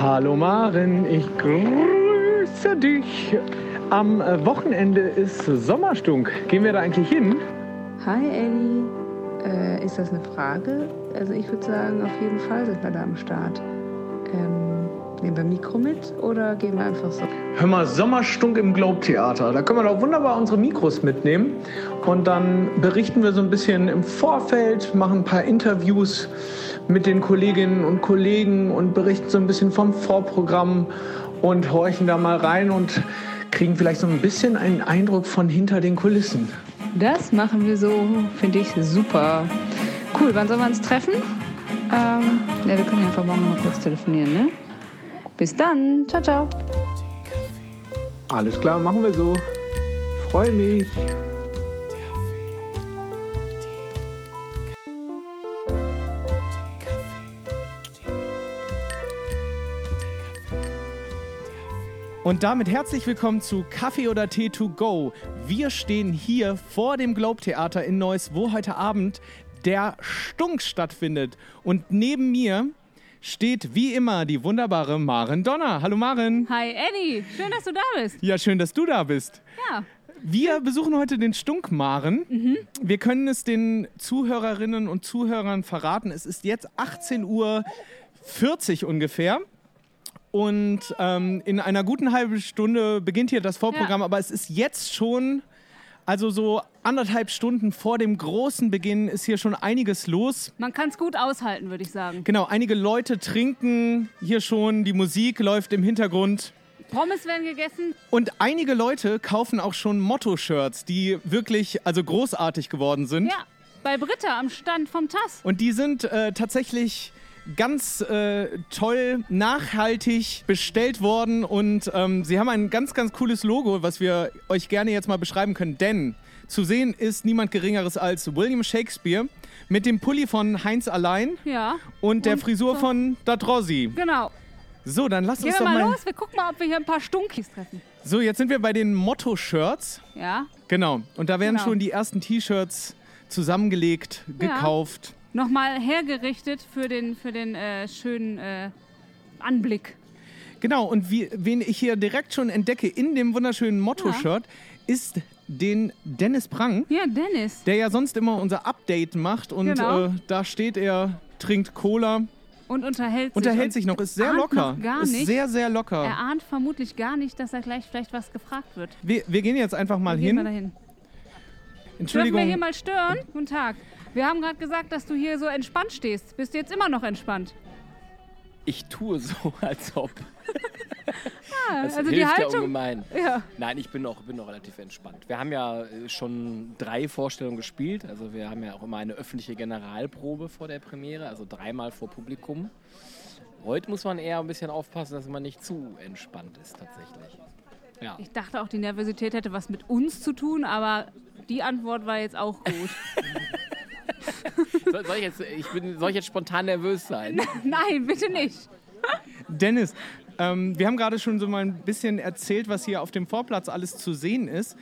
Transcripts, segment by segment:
Hallo Maren, ich grüße dich. Am Wochenende ist Sommerstunk. Gehen wir da eigentlich hin? Hi Ellie, äh, ist das eine Frage? Also ich würde sagen, auf jeden Fall sind wir da am Start. Ähm, nehmen wir Mikro mit oder gehen wir einfach so? Hör mal, Sommerstunk im Globe-Theater. Da können wir doch wunderbar unsere Mikros mitnehmen. Und dann berichten wir so ein bisschen im Vorfeld, machen ein paar Interviews mit den Kolleginnen und Kollegen und berichten so ein bisschen vom Vorprogramm und horchen da mal rein und kriegen vielleicht so ein bisschen einen Eindruck von hinter den Kulissen. Das machen wir so, finde ich super. Cool, wann sollen wir uns treffen? Ähm, ja, wir können ja einfach morgen mal kurz telefonieren, ne? Bis dann, ciao, ciao. Alles klar, machen wir so. Freue mich. Und damit herzlich willkommen zu Kaffee oder Tee to go. Wir stehen hier vor dem Globe Theater in Neuss, wo heute Abend der Stunk stattfindet. Und neben mir steht wie immer die wunderbare Maren Donner. Hallo Maren. Hi Eddie, schön, dass du da bist. Ja, schön, dass du da bist. Ja. Wir besuchen heute den Stunk Maren. Wir können es den Zuhörerinnen und Zuhörern verraten. Es ist jetzt 18.40 Uhr ungefähr. Und ähm, in einer guten halben Stunde beginnt hier das Vorprogramm, Ja. aber es ist jetzt schon, also so anderthalb Stunden vor dem großen Beginn ist hier schon einiges los. Man kann es gut aushalten, würde ich sagen. Genau, einige Leute trinken hier schon, die Musik läuft im Hintergrund. Pommes werden gegessen. Und einige Leute kaufen auch schon Motto-Shirts, die wirklich also großartig geworden sind. Ja, bei Britta am Stand vom TAS. Und die sind äh, tatsächlich ganz äh, toll, nachhaltig bestellt worden. Und ähm, sie haben ein ganz, ganz cooles Logo, was wir euch gerne jetzt mal beschreiben können. Denn zu sehen ist niemand Geringeres als William Shakespeare mit dem Pulli von Heinz Allein Ja, und der Und Frisur so- von Datrossi. genau. So, dann lasst Gehen uns wir doch mal mal. los. Wir gucken mal, ob wir hier ein paar Stunkis treffen. So, jetzt sind wir bei den Motto-Shirts. Ja, Genau. Und da werden Genau. schon die ersten T-Shirts zusammengelegt, Ja. Nochmal hergerichtet für den, für den äh, schönen äh, Anblick. Genau, und wie, wen ich hier direkt schon entdecke in dem wunderschönen Motto-Shirt, ist den Dennis Prang, Ja, Dennis. der ja sonst immer unser Update macht. Und Genau. äh, da steht er, trinkt Cola, Und unterhält sich. unterhält sich noch, ist sehr locker. Gar ist nicht. sehr, sehr Er locker. ahnt vermutlich gar nicht, dass er gleich vielleicht was gefragt wird. Wir, wir gehen jetzt einfach mal Gehen wir hin. dahin. Dürfen Entschuldigung. wir hier mal stören? Guten Tag. Wir haben gerade gesagt, dass du hier so entspannt stehst. Bist du jetzt immer noch entspannt? Ich tue so, als ob. Das also die hilft ja Haltung. ungemein. Ja. Nein, ich bin noch, bin noch relativ entspannt. Wir haben ja äh, schon drei Vorstellungen gespielt. Also wir haben ja auch immer eine öffentliche Generalprobe vor der Premiere, also dreimal vor Publikum. Heute muss man eher ein bisschen aufpassen, dass man nicht zu entspannt ist tatsächlich. Ja. Ich dachte auch, die Nervosität hätte was mit uns zu tun, aber die Antwort war jetzt auch gut. Soll, soll, ich jetzt, ich bin, soll ich jetzt spontan nervös sein? Nein, bitte nicht. Dennis, ähm, wir haben gerade schon so mal ein bisschen erzählt, was hier auf dem Vorplatz alles zu sehen ist.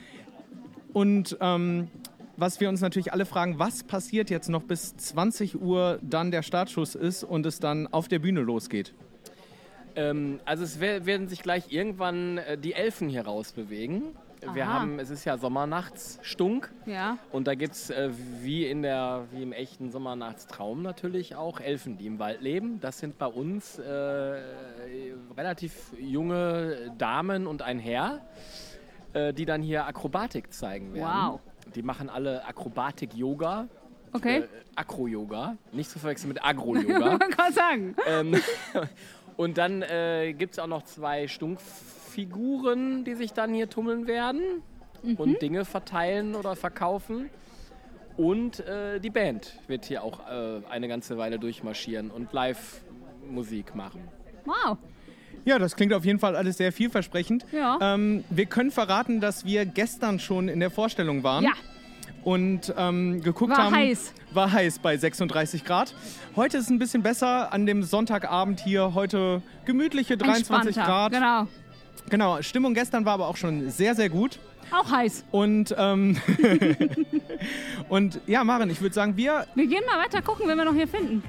Und ähm, was wir uns natürlich alle fragen, was passiert jetzt noch bis 20 Uhr dann der Startschuss ist und es dann auf der Bühne losgeht? Ähm, also es wer- werden sich gleich irgendwann äh, die Elfen hier rausbewegen. Wir Aha. haben, es ist ja Sommernachtsstunk. Ja. Und da gibt es äh, wie, in der, wie im echten Sommernachtstraum natürlich auch Elfen, die im Wald leben. Das sind bei uns äh, relativ junge Damen und ein Herr, äh, die dann hier Akrobatik zeigen werden. Wow. Die machen alle Akrobatik-Yoga. Okay. Äh, Akro-Yoga. Nicht zu verwechseln mit Agro-Yoga. Man kann sagen. ähm, und dann äh, gibt es auch noch zwei Stunkfiguren, die sich dann hier tummeln werden und Dinge verteilen oder verkaufen. Und äh, die Band wird hier auch äh, eine ganze Weile durchmarschieren und Live-Musik machen. Wow. Ja, das klingt auf jeden Fall alles sehr vielversprechend. Ja. Ähm, wir können verraten, dass wir gestern schon in der Vorstellung waren. Ja. Und ähm, geguckt War haben. heiß. War heiß bei 36 Grad. Heute ist es ein bisschen besser an dem Sonntagabend hier. Heute gemütliche 23 Entspannter. Grad. Genau. Genau, Stimmung gestern war aber auch schon sehr, sehr gut. Auch heiß. Und, ähm, und ja, Maren, ich würde sagen, wir Wir gehen mal weiter gucken, wenn wir noch hier finden.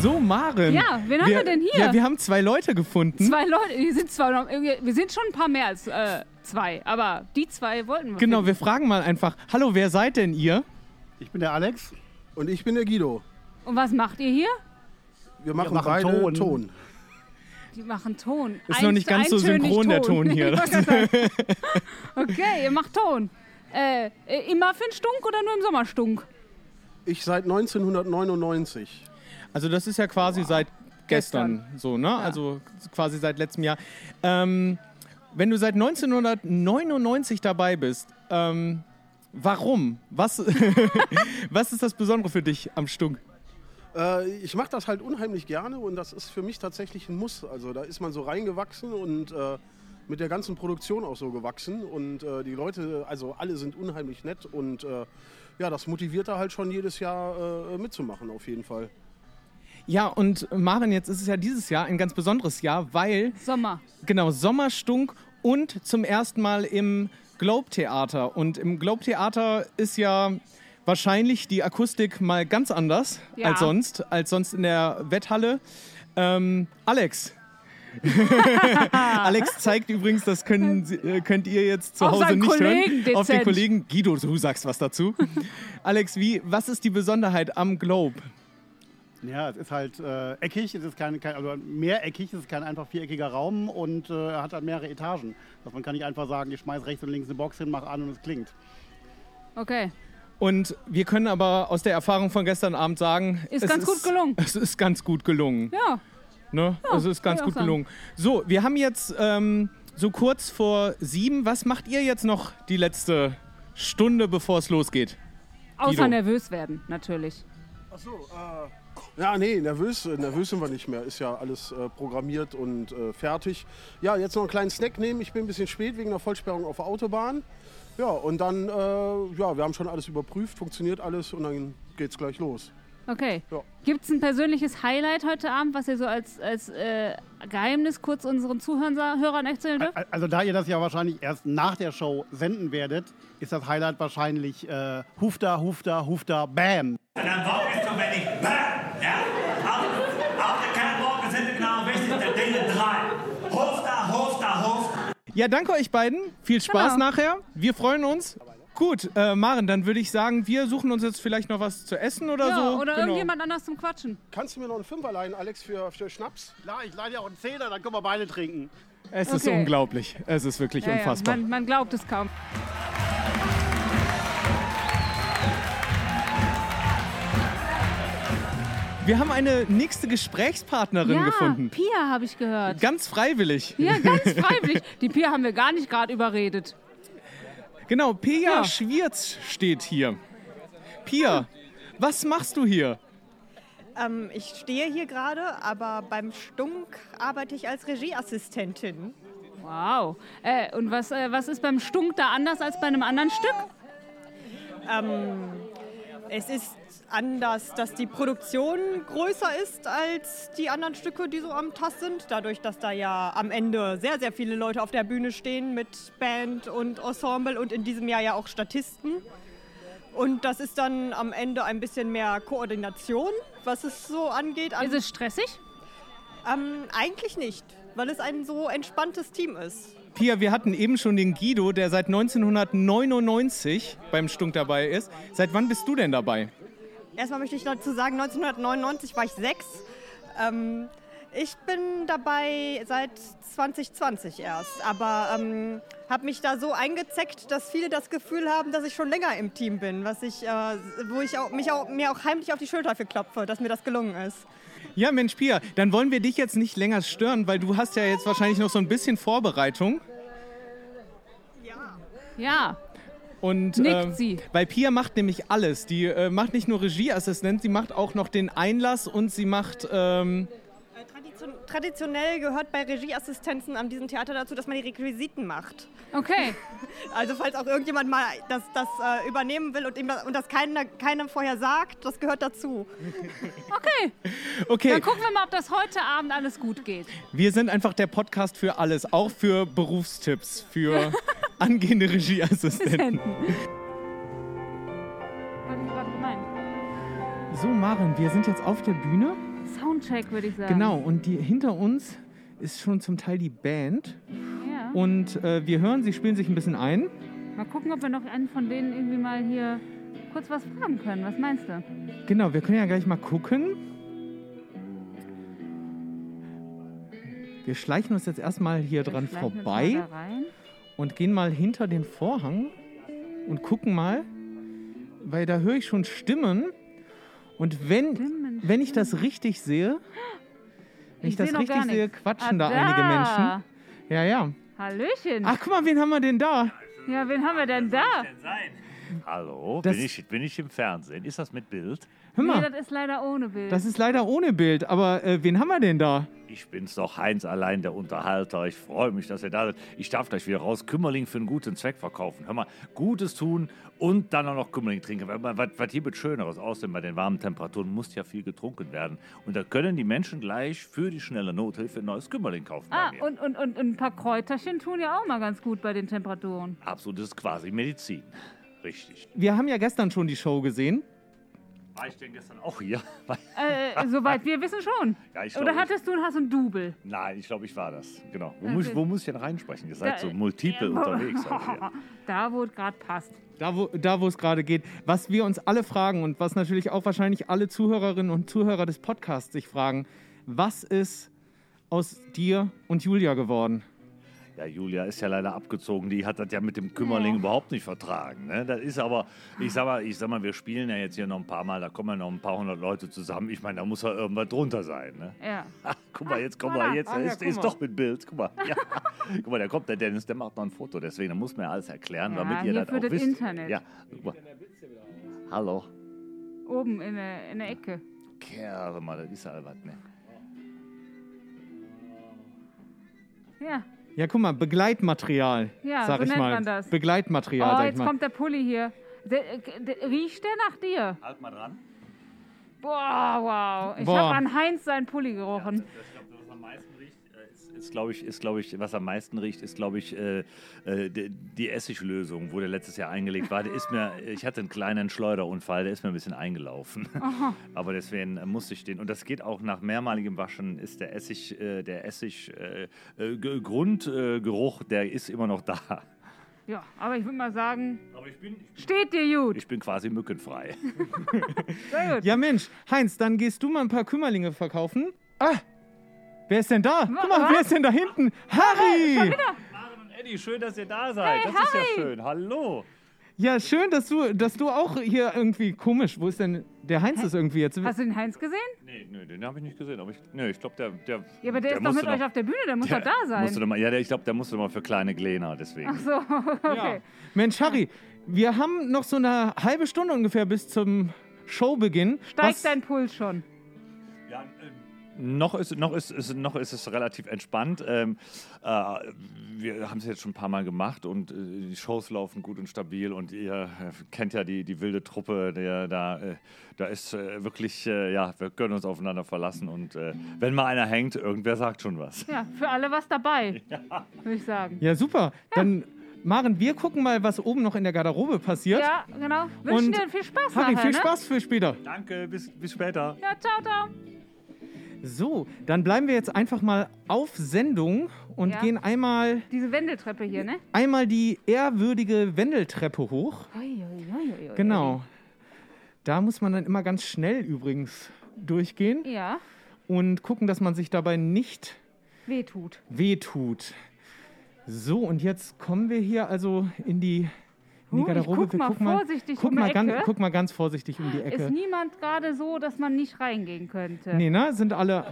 So, Maren. Ja, wen haben wir denn hier? Ja, wir haben zwei Leute gefunden. Zwei Leute, wir sind zwar noch, wir sind schon ein paar mehr als äh, zwei, aber die zwei wollten wir. Genau, finden. wir fragen mal einfach, hallo, wer seid denn ihr? Ich bin der Alex. Und ich bin der Guido. Und was macht ihr hier? Wir machen, machen beide Ton. Ton. Die machen Ton. Ist noch nicht ganz so synchron, der Ton hier. Okay, ihr macht Ton. Äh, immer für den Stunk oder nur im Sommerstunk? Ich seit 1999. Also das ist ja quasi seit gestern, so, ne? Also quasi seit letztem Jahr. Ähm, wenn du seit 1999 dabei bist, ähm, warum? Was, was ist das Besondere für dich am Stunk? Äh, ich mache das halt unheimlich gerne und das ist für mich tatsächlich ein Muss. Also da ist man so reingewachsen und äh, mit der ganzen Produktion auch so gewachsen. Und äh, die Leute, also alle sind unheimlich nett und äh, ja, das motiviert da halt schon jedes Jahr äh, mitzumachen auf jeden Fall. Ja, und Maren, jetzt ist es ja dieses Jahr ein ganz besonderes Jahr, weil Sommer. Genau, Sommerstunk und zum ersten Mal im Globe Theater. Und im Globe Theater ist ja wahrscheinlich die Akustik mal ganz anders Ja. als sonst, als sonst in der Wetthalle. Ähm, Alex. Alex zeigt übrigens, das können, äh, könnt ihr jetzt zu Auf Hause nicht Kollegen hören. Auf den dezent. Kollegen. Guido, du sagst was dazu. Alex, wie, was ist die Besonderheit am Globe? Ja, es ist halt äh, eckig, es ist kein, kein, also mehreckig, es ist kein einfach viereckiger Raum und äh, hat halt mehrere Etagen. Also man kann nicht einfach sagen, ich schmeiß rechts und links eine Box hin, mach an und es klingt. Okay. Und wir können aber aus der Erfahrung von gestern Abend sagen, Ist es ganz gut gelungen. Es ist ganz gut gelungen. Ja. Ne? also ist ganz gut gelungen. So, wir haben jetzt ähm, so kurz vor sieben. Was macht ihr jetzt noch die letzte Stunde, bevor es losgeht? Außer Guido. nervös werden, natürlich. Achso, äh, ja, nee, nervös, äh, nervös sind wir nicht mehr. Ist ja alles äh, programmiert und äh, fertig. Ja, jetzt noch einen kleinen Snack nehmen. Ich bin ein bisschen spät wegen der Vollsperrung auf der Autobahn. Ja, und dann, äh, ja, wir haben schon alles überprüft, funktioniert alles und dann geht's gleich los. Okay. Ja. Gibt es ein persönliches Highlight heute Abend, was ihr so als, als äh, Geheimnis kurz unseren Zuhörern Hörern erzählen dürft? Al- Also da ihr das ja wahrscheinlich erst nach der Show senden werdet, ist das Highlight wahrscheinlich äh, Hufta, Hufta, Hufta, Bam. Dann warum ist so wenig Bam? Ja? Auf, auf der Catwalk sind genau wichtig, der Dinge drei. Hof da, Hof da, Hof da. Ja, danke euch beiden. Viel Spaß Genau. nachher. Wir freuen uns. Gut, äh, Maren, dann würde ich sagen, wir suchen uns jetzt vielleicht noch was zu essen oder ja, so. oder Genau. irgendjemand anders zum Quatschen. Kannst du mir noch einen Fünfer leihen, Alex, für, für Schnaps? Klar, ich leite ja auch einen Zehner, dann können wir beide trinken. Es ist Okay. unglaublich. Es ist wirklich Ja, ja, unfassbar. man, man glaubt es kaum. Wir haben eine nächste Gesprächspartnerin ja, gefunden. Pia habe ich gehört. Ganz freiwillig. Ja, ganz freiwillig. Die Pia haben wir gar nicht gerade überredet. Genau, Pia Ja. Schwierz steht hier. Pia, was machst du hier? Ähm, ich stehe hier gerade, aber beim Stunk arbeite ich als Regieassistentin. Wow. Äh, und was, äh, was ist beim Stunk da anders als bei einem anderen Stück? Ähm, es ist anders, dass die Produktion größer ist als die anderen Stücke, die so am Tass sind. Dadurch, dass da ja am Ende sehr, sehr viele Leute auf der Bühne stehen mit Band und Ensemble und in diesem Jahr ja auch Statisten. Und das ist dann am Ende ein bisschen mehr Koordination, was es so angeht. An Ist es stressig? ähm, eigentlich nicht, weil es ein so entspanntes Team ist. Pia, wir hatten eben schon den Guido, der seit 1999 beim Stunk dabei ist. Seit wann bist du denn dabei? Erstmal möchte ich dazu sagen, 1999 war ich sechs. Ähm, ich bin dabei seit 2020 erst, aber ähm, habe mich da so eingezeckt, dass viele das Gefühl haben, dass ich schon länger im Team bin, was ich, äh, wo ich auch, mich auch, mir auch heimlich auf die Schulter für klopfe, dass mir das gelungen ist. Ja, Mensch, Pia, dann wollen wir dich jetzt nicht länger stören, weil du hast ja jetzt wahrscheinlich noch so ein bisschen Vorbereitung. Ja. Und, Nickt ähm, sie. Weil Pia macht nämlich alles. Die äh, macht nicht nur Regieassistent, sie macht auch noch den Einlass und sie macht... Ähm, Äh, traditionell gehört bei Regieassistenzen an diesem Theater dazu, dass man die Requisiten macht. Okay. Also falls auch irgendjemand mal das, das äh, übernehmen will und, ihm das, und das keiner, keinem vorher sagt, das gehört dazu. Okay. okay, Dann gucken wir mal, ob das heute Abend alles gut geht. wir sind einfach der Podcast für alles, auch für Berufstipps, für angehende Regieassistenten. Was ich gerade gemeint. So, Maren, wir sind jetzt auf der Bühne. Soundcheck, würde ich sagen. Genau, und die, hinter uns ist schon zum Teil die Band. Ja. Und äh, wir hören, sie spielen sich ein bisschen ein. Mal gucken, ob wir noch einen von denen irgendwie mal hier kurz was fragen können. Was meinst du? Genau, wir können ja gleich mal gucken. Wir schleichen uns jetzt erstmal hier dran wir uns vorbei und gehen mal hinter den Vorhang und gucken mal, weil da höre ich schon Stimmen. Und wenn, Stimmen, wenn ich das richtig sehe, wenn ich, Ich seh das richtig sehe, quatschen Ah, da einige da. Menschen. Ja, ja. Hallöchen. Ach, guck mal, wen haben wir denn da? Ja, wen haben wir denn da? Hallo, Das- bin, ich, bin ich im Fernsehen? Ist das mit Bild? Hör Nee, mal, das ist leider ohne Bild. das ist leider ohne Bild, aber äh, wen haben wir denn da? Ich bin's doch, Heinz allein, der Unterhalter. Ich freue mich, dass ihr da seid. Ich darf gleich wieder raus Kümmerling für einen guten Zweck verkaufen. Hör mal, Gutes tun und dann auch noch Kümmerling trinken. Weil, Was, was hier mit Schöneres aussehen bei den warmen Temperaturen, muss ja viel getrunken werden. Und da können die Menschen gleich für die schnelle Nothilfe ein neues Kümmerling kaufen. ah, bei mir. und, und, und ein paar Kräuterchen tun ja auch mal ganz gut bei den Temperaturen. Absolutes quasi Medizin. Richtig. Wir haben ja gestern schon die Show gesehen. War ich denn gestern auch hier? Äh, soweit wir wissen schon. Ja, ich Oder glaub, hattest du hast ein Double? Nein, ich glaube, ich war das. Genau. Wo, Okay. muss, wo muss ich denn reinsprechen? Ihr seid Da- so multiple unterwegs. heute hier. Da, wo es gerade passt. Da, wo, da, wo es gerade geht. Was wir uns alle fragen und was natürlich auch wahrscheinlich alle Zuhörerinnen und Zuhörer des Podcasts sich fragen, was ist aus dir und Julia geworden? Ja, Julia ist ja leider abgezogen. Die hat das ja mit dem Kümmerling überhaupt nicht vertragen. Ne? Das ist aber, ich sag, mal, ich sag mal, wir spielen ja jetzt hier noch ein paar Mal, da kommen ja noch ein paar hundert Leute zusammen. Ich meine, da muss ja irgendwas drunter sein. Ne? Ja. Ach, guck mal, jetzt kommen wir, jetzt ja, ist, guck ist mal. doch mit Bild. Guck mal, ja. guck mal, da kommt der Dennis, der macht noch ein Foto. Deswegen, da muss man ja alles erklären, Ja, damit ihr das für auch das wisst. Internet. Ja, guck mal. Hallo. Oben in der, in der Ecke. Kerl, mal, das ist ja was, ne? Ja. Ja, guck mal, Begleitmaterial, Ja, sag so ich nennt mal. man das. Begleitmaterial, Oh, sag ich jetzt mal. kommt der Pulli hier. Der, der, riecht der nach dir? Halt mal dran. Boah, wow. Ich Boah. habe an Heinz seinen Pulli gerochen. Ich glaube, was am meisten riecht, äh, ist, glaube ich, ist, glaub ich, was am meisten riecht, ist, glaube ich, äh, äh, die, die Essiglösung, wo der letztes Jahr eingelegt war. Der ist mir, ich hatte einen kleinen Schleuderunfall, der ist mir ein bisschen eingelaufen. Aber deswegen musste ich den, und das geht auch nach mehrmaligem Waschen, ist der Essig, äh, der Essig äh, äh, Ge- Grundgeruch, der ist immer noch da. Ja, aber ich würde mal sagen, Aber ich bin, steht dir gut. ich bin quasi mückenfrei. Sehr gut. Ja, Mensch, Heinz, dann gehst du mal ein paar Kümmerlinge verkaufen. Ah, wer ist denn da? Guck mal, wer ist denn da hinten? Harry! Maren und Eddie, schön, dass ihr da seid. das ist ja schön. Hallo. Ja, schön, dass du, dass du auch hier irgendwie komisch. Wo ist denn der Heinz ist irgendwie jetzt? Hast du den Heinz gesehen? Nee, nee den habe ich nicht gesehen. Aber ich, nee, ich glaube, der, der. Ja, aber der, ist doch mit euch noch- auf der Bühne, der muss der doch da sein. Musste doch mal, ja, der, ich glaube, der musste doch mal für kleine Gläner, deswegen. Ach so, okay. Mensch, Harry, wir haben noch so eine halbe Stunde ungefähr bis zum Showbeginn. Steigt Was- dein Puls schon. Ja, noch ist, noch, ist, ist, noch ist es relativ entspannt. Ähm, äh, wir haben es jetzt schon ein paar Mal gemacht und äh, die Shows laufen gut und stabil und ihr äh, kennt ja die, die wilde Truppe, der da, äh, da ist äh, wirklich, äh, ja, wir können uns aufeinander verlassen und äh, wenn mal einer hängt, irgendwer sagt schon was. Ja, für alle was dabei, würde ich sagen. Ja, super. Dann, Maren, wir gucken mal, was oben noch in der Garderobe passiert. Ja, genau. Wünschen Und dir viel Spaß Harry, nachher, viel ne? Spaß für später. Danke, bis, bis später. Ja, ciao, ciao. So, dann bleiben wir jetzt einfach mal auf Sendung und Ja. gehen einmal, Diese Wendeltreppe hier, ne? einmal die ehrwürdige Wendeltreppe hoch. Ui, ui, ui. Genau. Da muss man dann immer ganz schnell übrigens durchgehen Ja, und gucken, dass man sich dabei nicht wehtut. wehtut. So, und jetzt kommen wir hier also in die, in die ich Garderobe. guck Wir mal gucken vorsichtig guck um mal, die ganz, Ecke. guck mal ganz vorsichtig um die Ist Ecke. niemand gerade so, dass man nicht reingehen könnte? Nee, ne? Sind alle,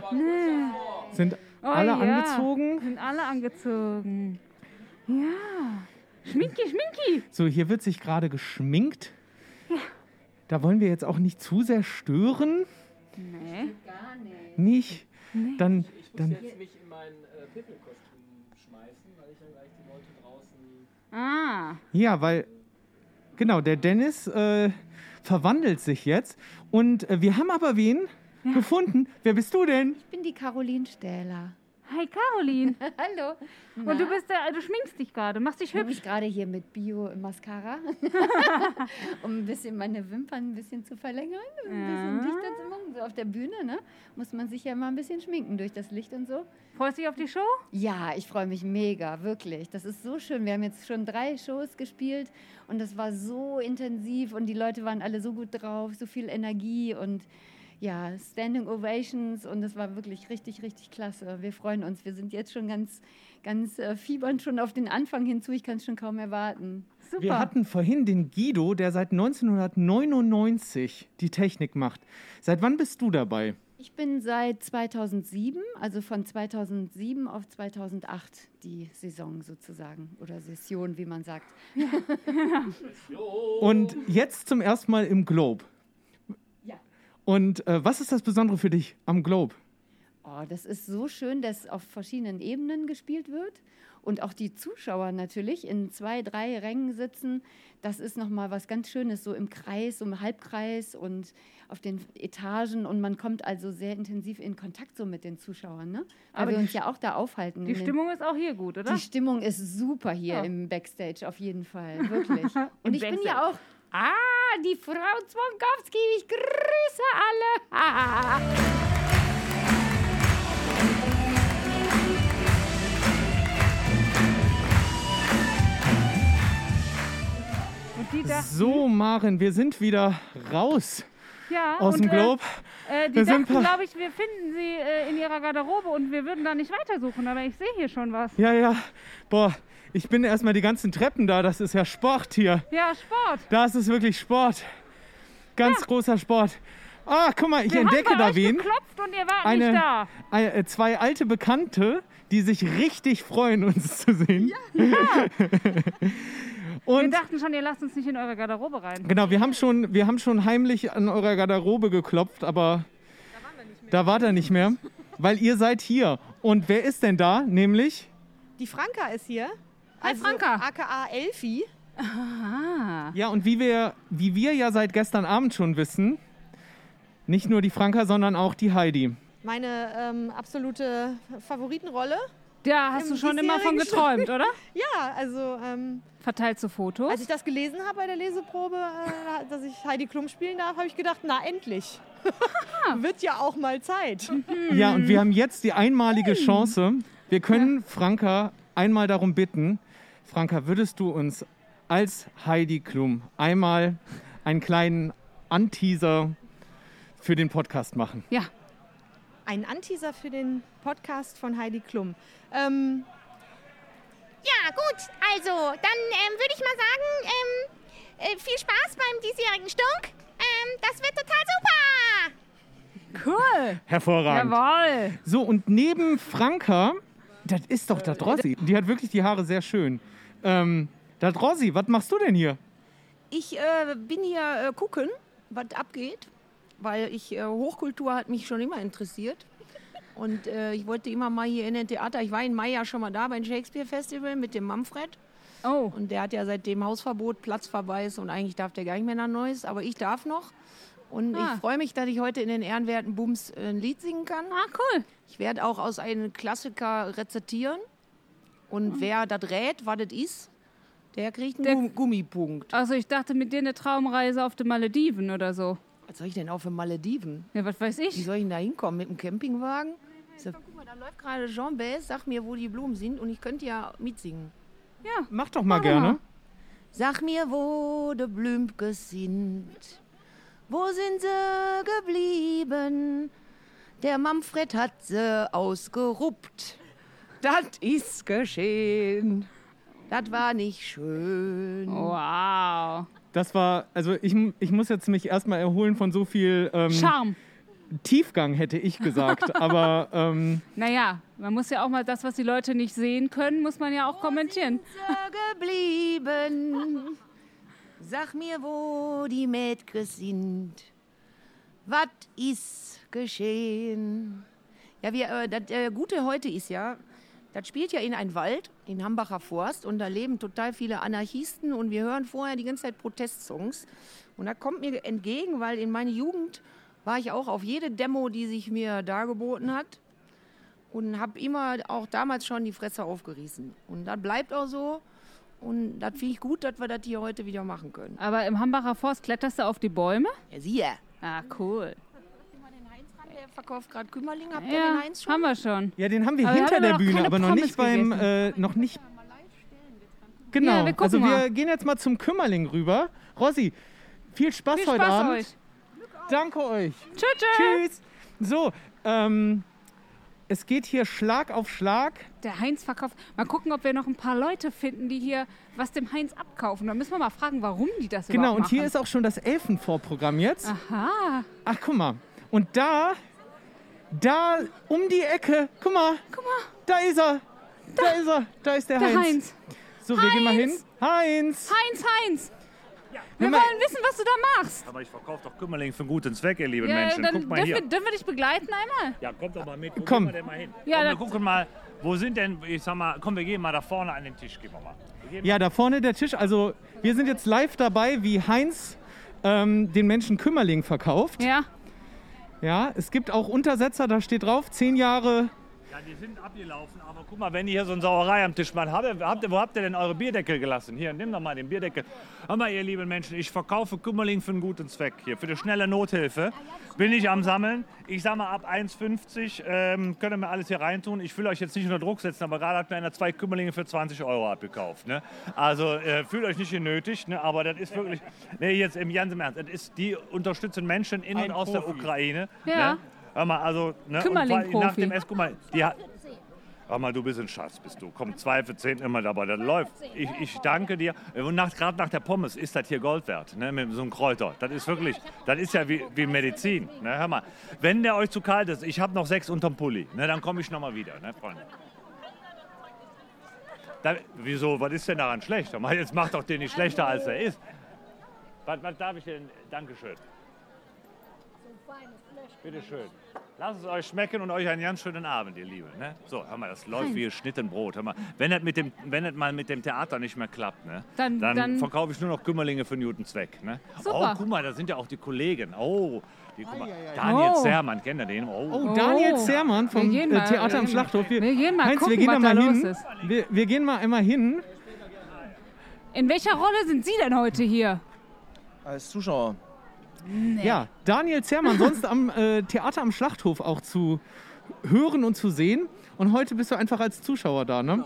sind Oh, alle ja. angezogen? Sind alle angezogen. Ja. Schminki, Schminki. So, hier wird sich gerade geschminkt. Da wollen wir jetzt auch nicht zu sehr stören. Nee. Nicht? Dann, dann, jetzt mich in mein äh, Pippelkostüm schmeißen, weil ich dann gleich die Leute draußen. Ah. ja, weil, genau, der Dennis äh, verwandelt sich jetzt. Und äh, wir haben aber wen gefunden. Wer bist du denn? Ich bin die Caroline Stähler. Hi Caroline. Hallo. Und du bist da, du schminkst dich gerade, machst dich Ich hübsch. mich gerade hier mit Bio-Mascara, um ein bisschen meine Wimpern ein bisschen zu verlängern, ein bisschen Ja. dichter zu machen. So auf der Bühne, ne? Muss man sich ja mal ein bisschen schminken durch das Licht und so. Freust dich auf die Show? Ja, ich freue mich mega, wirklich. Das ist so schön. Wir haben jetzt schon drei Shows gespielt und das war so intensiv und die Leute waren alle so gut drauf, so viel Energie und ja, Standing Ovations und das war wirklich richtig, richtig klasse. Wir freuen uns. Wir sind jetzt schon ganz, ganz äh, fiebern schon auf den Anfang hinzu. Ich kann es schon kaum erwarten. Super. Wir hatten vorhin den Guido, der seit 1999 die Technik macht. Seit wann bist du dabei? Ich bin seit 2007, also von 2007 auf 2008 die Saison sozusagen oder Session, wie man sagt. Und jetzt zum ersten Mal im Globe. Und äh, was ist das Besondere für dich am Globe? Oh, das ist so schön, dass auf verschiedenen Ebenen gespielt wird und auch die Zuschauer natürlich in zwei, drei Rängen sitzen. Das ist nochmal was ganz Schönes, so im Kreis, so im Halbkreis und auf den Etagen und man kommt also sehr intensiv in Kontakt so mit den Zuschauern, ne? Weil Aber wir die uns ja auch da aufhalten. Die Stimmung ist auch hier gut, oder? Die Stimmung ist super hier Ja. im Backstage, auf jeden Fall, wirklich. Und ich bin Backstage. ja auch, ah, die Frau Zwonkowski, ich grüße alle. Und die dachten, So, Maren, wir sind wieder raus ja, aus und, dem Globe. Äh, äh, die Wir dachten, glaube ich, wir finden sie äh, in ihrer Garderobe und wir würden da nicht weitersuchen, aber ich sehe hier schon was. Ja, ja. Boah, ich bin erstmal die ganzen Treppen da. Das ist ja Sport hier. Ja, Sport. Das ist wirklich Sport. Ganz großer Sport. Ah, guck mal, ich wir entdecke haben bei da euch wen. geklopft und ihr wart Eine, nicht da. ein- äh, zwei alte Bekannte, die sich richtig freuen, uns zu sehen. Wir Und dachten schon, ihr lasst uns nicht in eure Garderobe rein. genau, wir haben, schon, wir haben schon heimlich an eurer Garderobe geklopft, aber da war er nicht mehr, weil ihr seid hier. Und wer ist denn da? Nämlich Die Franka ist hier. Hi, Franka. AKA Elfi. Ah. Ja, und wie wir, wie wir ja seit gestern Abend schon wissen, nicht nur die Franka, sondern auch die Heidi. Meine ähm, absolute Favoritenrolle. Da hast du schon immer von geträumt, oder? Ja, also ähm, Verteilst du Fotos? als ich das gelesen habe bei der Leseprobe, äh, dass ich Heidi Klum spielen darf, habe ich gedacht, na endlich. Wird ja auch mal Zeit. Ja, und wir haben jetzt die einmalige Chance. Wir können Franka einmal darum bitten. Franka, würdest du uns als Heidi Klum einmal einen kleinen Anteaser für den Podcast machen? ja. Ein Anteaser für den Podcast von Heidi Klum. Ähm, Ja, gut. Also, dann ähm, würde ich mal sagen, ähm, äh, viel Spaß beim diesjährigen Stunk. Ähm, das wird total super. Cool. Hervorragend. Jawohl. So, und neben Franka, das ist doch der Drossi. Die hat wirklich die Haare sehr schön. Ähm, der Drossi, was machst du denn hier? Ich äh, bin hier äh, gucken, was abgeht, weil ich äh, Hochkultur hat mich schon immer interessiert. Und äh, ich wollte immer mal hier in den Theater. Ich war in Mai ja schon mal da beim Shakespeare Festival mit dem Manfred. Oh. Und der hat ja seitdem Hausverbot, Platzverweis und eigentlich darf der gar nicht mehr nach Neues. Aber ich darf noch. Und Ah. ich freue mich, dass ich heute in den ehrenwerten Bums ein Lied singen kann. Ah, cool. Ich werde auch aus einem Klassiker rezitieren. Und wer das rät, was das ist, der kriegt einen Der- Gum- Gummipunkt. Also ich dachte mit dir eine Traumreise auf die Malediven oder so. Was soll ich denn auf für Malediven? Ja, was weiß Wie ich. soll ich denn da hinkommen? Mit dem Campingwagen? Ich sag, guck mal, da läuft gerade Jean Baez, sag mir, wo die Blumen sind und ich könnte ja mitsingen. Mach doch mal Mach gerne. mal. Sag mir, wo de Blümke sind. Wo sind sie geblieben? Der Manfred hat sie ausgeruppt. Das ist geschehen. Das war nicht schön. Wow. Das war, also ich, ich muss jetzt mich erstmal erholen von so viel ähm, Charme. Tiefgang, hätte ich gesagt. Aber ähm, Naja, man muss ja auch mal das, was die Leute nicht sehen können, muss man ja auch kommentieren. Sie geblieben. Sag mir, wo die Mädchen sind. Was ist geschehen? Ja, wir, äh, das äh, Gute heute ist ja, das spielt ja in ein Wald, in Hambacher Forst, und da leben total viele Anarchisten und wir hören vorher die ganze Zeit Protestsongs. Und da kommt mir entgegen, weil in meiner Jugend war ich auch auf jede Demo, die sich mir dargeboten hat. und habe immer auch damals schon die Fresse aufgerissen. Und das bleibt auch so. Und das finde ich gut, dass wir das hier heute wieder machen können. Aber im Hambacher Forst kletterst du auf die Bäume? Ja, siehe. Ah, cool. Der verkauft gerade Kümmerling. Habt ihr Ja, den Heinz schon? haben wir schon. Ja, den haben wir Aber wir hinter haben der noch Bühne, aber noch Pommes nicht beim, äh, noch nicht. Genau. Ja, wir also wir mal. gehen jetzt mal zum Kümmerling rüber. Rossi, viel Spaß Viel heute Spaß Abend. euch. Danke euch. Tschüss. Tschüss. So, ähm, es geht hier Schlag auf Schlag. Der Heinz verkauft. Mal gucken, ob wir noch ein paar Leute finden, die hier was dem Heinz abkaufen. Da müssen wir mal fragen, warum die das Genau, überhaupt und hier machen. ist auch schon das Elfenvorprogramm jetzt. Aha. Ach, guck mal. Und da, da um die Ecke, guck mal. Guck mal. Da ist er. Da, ist er. Da ist der, Der Heinz. Heinz. So, wir gehen mal hin. Heinz. Heinz, Heinz. Wir mal- wollen wissen, was du da machst. Aber ich verkaufe doch Kümmerling für einen guten Zweck, ihr lieben Ja, Menschen. dann Guck mal dürfen, hier. wir, dürfen wir dich begleiten einmal? Ja, kommt doch mal mit. Wo Komm. wir denn mal hin? Ja, komm, wir gucken mal, wo sind denn, ich sag mal, komm, wir gehen mal da vorne an den Tisch, gehen wir mal. Wir gehen Ja, da vorne der Tisch. Also, wir sind jetzt live dabei, wie Heinz ähm, den Menschen Kümmerling verkauft. Ja. Ja, es gibt auch Untersetzer, da steht drauf, zehn Jahre. Die sind abgelaufen, aber guck mal, wenn ihr hier so eine Sauerei am Tisch macht, habt ihr, habt ihr, wo habt ihr denn eure Bierdeckel gelassen? Hier, nimm doch mal den Bierdeckel. Hör mal, ihr lieben Menschen, ich verkaufe Kümmerling für einen guten Zweck hier, für die schnelle Nothilfe. Bin ich am Sammeln. Ich sag mal, ab 1,50 ähm, könnt ihr mir alles hier reintun. Ich will euch jetzt nicht unter Druck setzen, aber gerade hat mir einer zwei Kümmerlinge für 20 Euro abgekauft. Ne? Also äh, fühlt euch nicht genötigt, ne? aber das ist wirklich, nee, jetzt im ganz im Ernst, das ist, die unterstützen Menschen in und aus der Ukraine. Ja. Ne? Hör mal, also, ne? und Kümmerling-Profi. nach dem Essen, guck mal, die hat, Hör mal, du bist ein Schatz, bist du. Komm, zwei für zehn immer dabei, das läuft. Ich, ich danke dir. Und nach, gerade nach der Pommes ist das hier Gold wert, ne, mit so einem Kräuter. Das ist wirklich, das ist ja wie, wie Medizin. Ne, hör mal, wenn der euch zu kalt ist, ich habe noch sechs unterm Pulli, ne, dann komme ich noch mal wieder, ne, Freunde. Da, wieso, was ist denn daran schlecht? Jetzt macht doch den nicht schlechter, als er ist. Was, was darf ich denn? Dankeschön. Bitte schön. Lasst es euch schmecken und euch einen ganz schönen Abend, ihr Lieben. Ne? So, hör mal, das läuft wie geschnitten Brot. Hör mal, wenn das, mit dem, wenn das mal mit dem Theater nicht mehr klappt, ne? Dann- dann, dann- verkaufe ich nur noch Kümmerlinge für guten Zweck. Ne? Super. Oh, guck mal, da sind ja auch die Kollegen. Oh, die, guck mal. Daniel Oh. Zermann, kennt ihr den? Oh, Oh, Daniel Zermann vom Wir äh, Theater am wir- Schlachthof. wir gehen mal Heinz, gucken, wir gehen da was mal da hin. los ist. Wir, wir gehen mal einmal hin. In welcher Rolle sind Sie denn heute hier? Als Zuschauer. Ja, Daniel Zermann, sonst am äh, Theater am Schlachthof auch zu hören und zu sehen. Und heute bist du einfach als Zuschauer da, ne?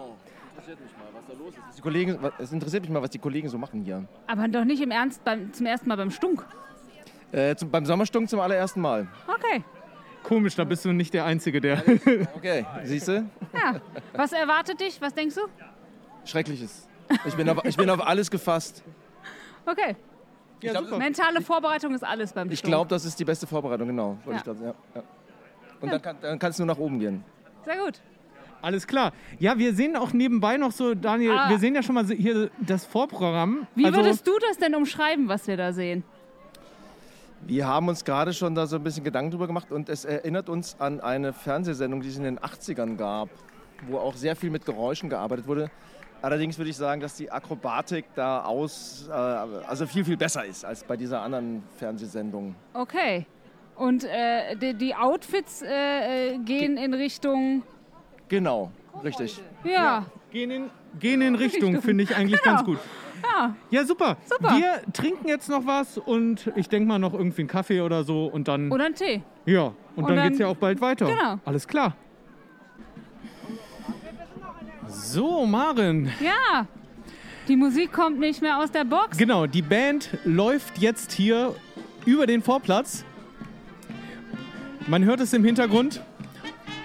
Interessiert mich mal, was da los ist. Die Kollegen, was- es interessiert mich mal, was die Kollegen so machen hier. Aber doch nicht im Ernst beim, zum ersten Mal beim Stunk. Äh, zum, beim Sommerstunk zum allerersten Mal. Okay. Komisch, da bist du nicht der Einzige, der. Okay, siehst du? Ja. Was erwartet dich? Was denkst du? Schreckliches. Ich bin, auf, ich bin auf alles gefasst. Okay. Ich glaub, Mentale Vorbereitung ist alles beim Ich Stunk. glaube, das ist die beste Vorbereitung, genau. Ja. Ich grad, ja, ja. Und dann kann dann kannst du nur nach oben gehen. Sehr gut. Alles klar. Ja, wir sehen auch nebenbei noch so, Daniel, Ah. wir sehen ja schon mal hier das Vorprogramm. Wie also, würdest du das denn umschreiben, was wir da sehen? Wir haben uns gerade schon da so ein bisschen Gedanken drüber gemacht und es erinnert uns an eine Fernsehsendung, die es in den 80ern gab, wo auch sehr viel mit Geräuschen gearbeitet wurde. Allerdings würde ich sagen, dass die Akrobatik da aus, äh, also viel, viel besser ist als bei dieser anderen Fernsehsendung. Okay. Und äh, die, die Outfits äh, äh, gehen in Richtung. Genau, richtig. Ja. Gehen in, gehen in Richtung, Richtung. finde ich eigentlich Genau. ganz gut. Ja. Ja, super. Super. Wir trinken jetzt noch was und ich denke mal noch irgendwie einen Kaffee oder so und dann. Oder ein Tee. Ja, und, Und dann, dann- geht's ja auch bald weiter. Genau. Alles klar. So, Maren. Ja. Die Musik kommt nicht mehr aus der Box. Genau, die Band läuft jetzt hier über den Vorplatz. Man hört es im Hintergrund.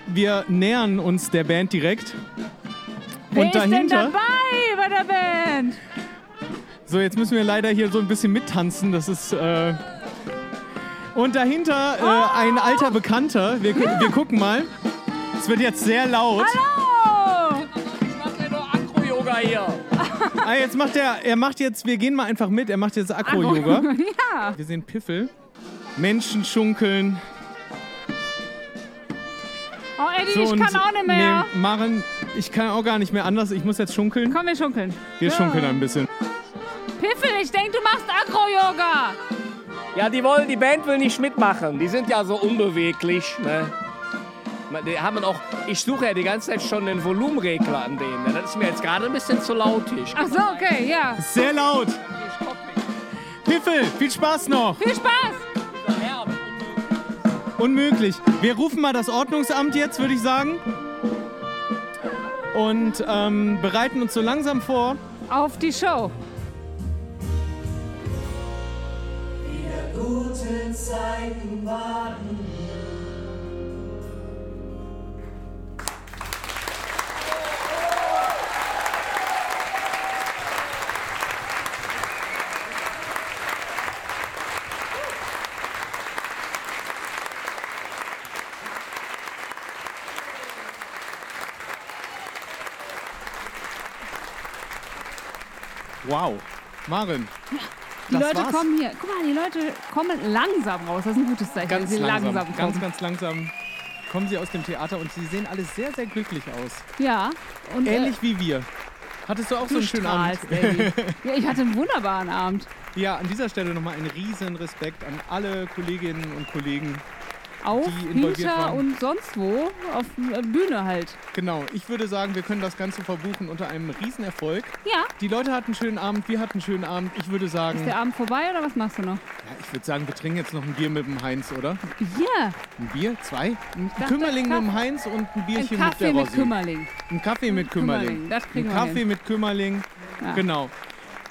Wir nähern uns der Band direkt. Wer und ist denn dahinter. dabei bei der Band? So, jetzt müssen wir leider hier so ein bisschen mittanzen. Das ist. Äh und dahinter äh, ein alter Bekannter. Wir, gu- wir gucken mal. Es wird jetzt sehr laut. Hallo! Akro-Yoga hier. Ah, jetzt macht er, er macht jetzt, wir gehen mal einfach mit, er macht jetzt Akro-Yoga. ja. Wir sehen Piffel. Menschen schunkeln. Oh, Eddie, So, ich kann auch nicht mehr. Nee, Maren, ich kann auch gar nicht mehr anders. Ich muss jetzt schunkeln. Komm, wir schunkeln. Wir schunkeln ein bisschen. Piffel, ich denke, du machst Akro-Yoga. Ja, die wollen, die Band will nicht mitmachen. Die sind ja so unbeweglich. Ne? Die haben auch, ich suche ja die ganze Zeit schon den Volumenregler an denen. Das ist mir jetzt gerade ein bisschen zu lautig. Ach so, okay, ja. Sehr laut. Piffel, viel Spaß noch. Viel Spaß! Unmöglich. Wir rufen mal das Ordnungsamt jetzt, würde ich sagen. Und ähm, bereiten uns so langsam vor. Auf die Show. guten Zeiten warten. Wow. Marin. Die das Leute war's. kommen hier. Guck mal, die Leute kommen langsam raus. Das ist ein gutes Zeichen. Ganz sie langsam, langsam ganz, kommen. ganz langsam kommen sie aus dem Theater und sie sehen alle sehr, sehr glücklich aus. Ja. Und, Ähnlich äh, wie wir. Hattest du auch du so einen schönen Abend? strahlst, Davy. ja, ich hatte einen wunderbaren Abend. Ja, an dieser Stelle nochmal einen riesen Respekt an alle Kolleginnen und Kollegen, Auf, waren. und sonst wo. Auf der Bühne halt. Genau, ich würde sagen, wir können das Ganze verbuchen unter einem Riesenerfolg. Ja. Die Leute hatten einen schönen Abend, wir hatten einen schönen Abend. Ich würde sagen, Ist der Abend vorbei oder was machst du noch? ja, ich würde sagen, wir trinken jetzt noch ein Bier mit dem Heinz, oder? Ja. Ein Bier? Zwei? Ein dachte, Kümmerling mit dem Heinz und ein Bierchen Ein mit der Kaffee mit. Kümmerling. Ein Kaffee mit Kümmerling. Kümmerling, das kriegen ein Kaffee hin. mit Kümmerling. Ja. Genau.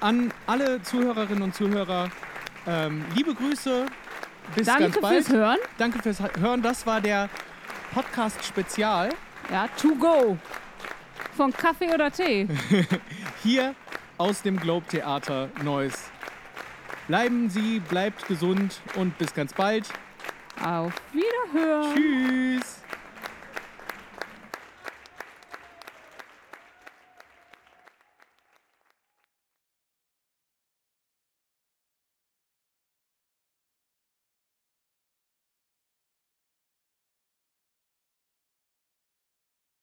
An alle Zuhörerinnen und Zuhörer, ähm, liebe Grüße. Bis Danke fürs Hören. Danke fürs Hören. Das war der Podcast Spezial. Ja, to go. Von Kaffee oder Tee. Hier aus dem Globe Theater Neuss. Bleiben Sie, bleibt gesund und bis ganz bald. Auf Wiederhören. Tschüss.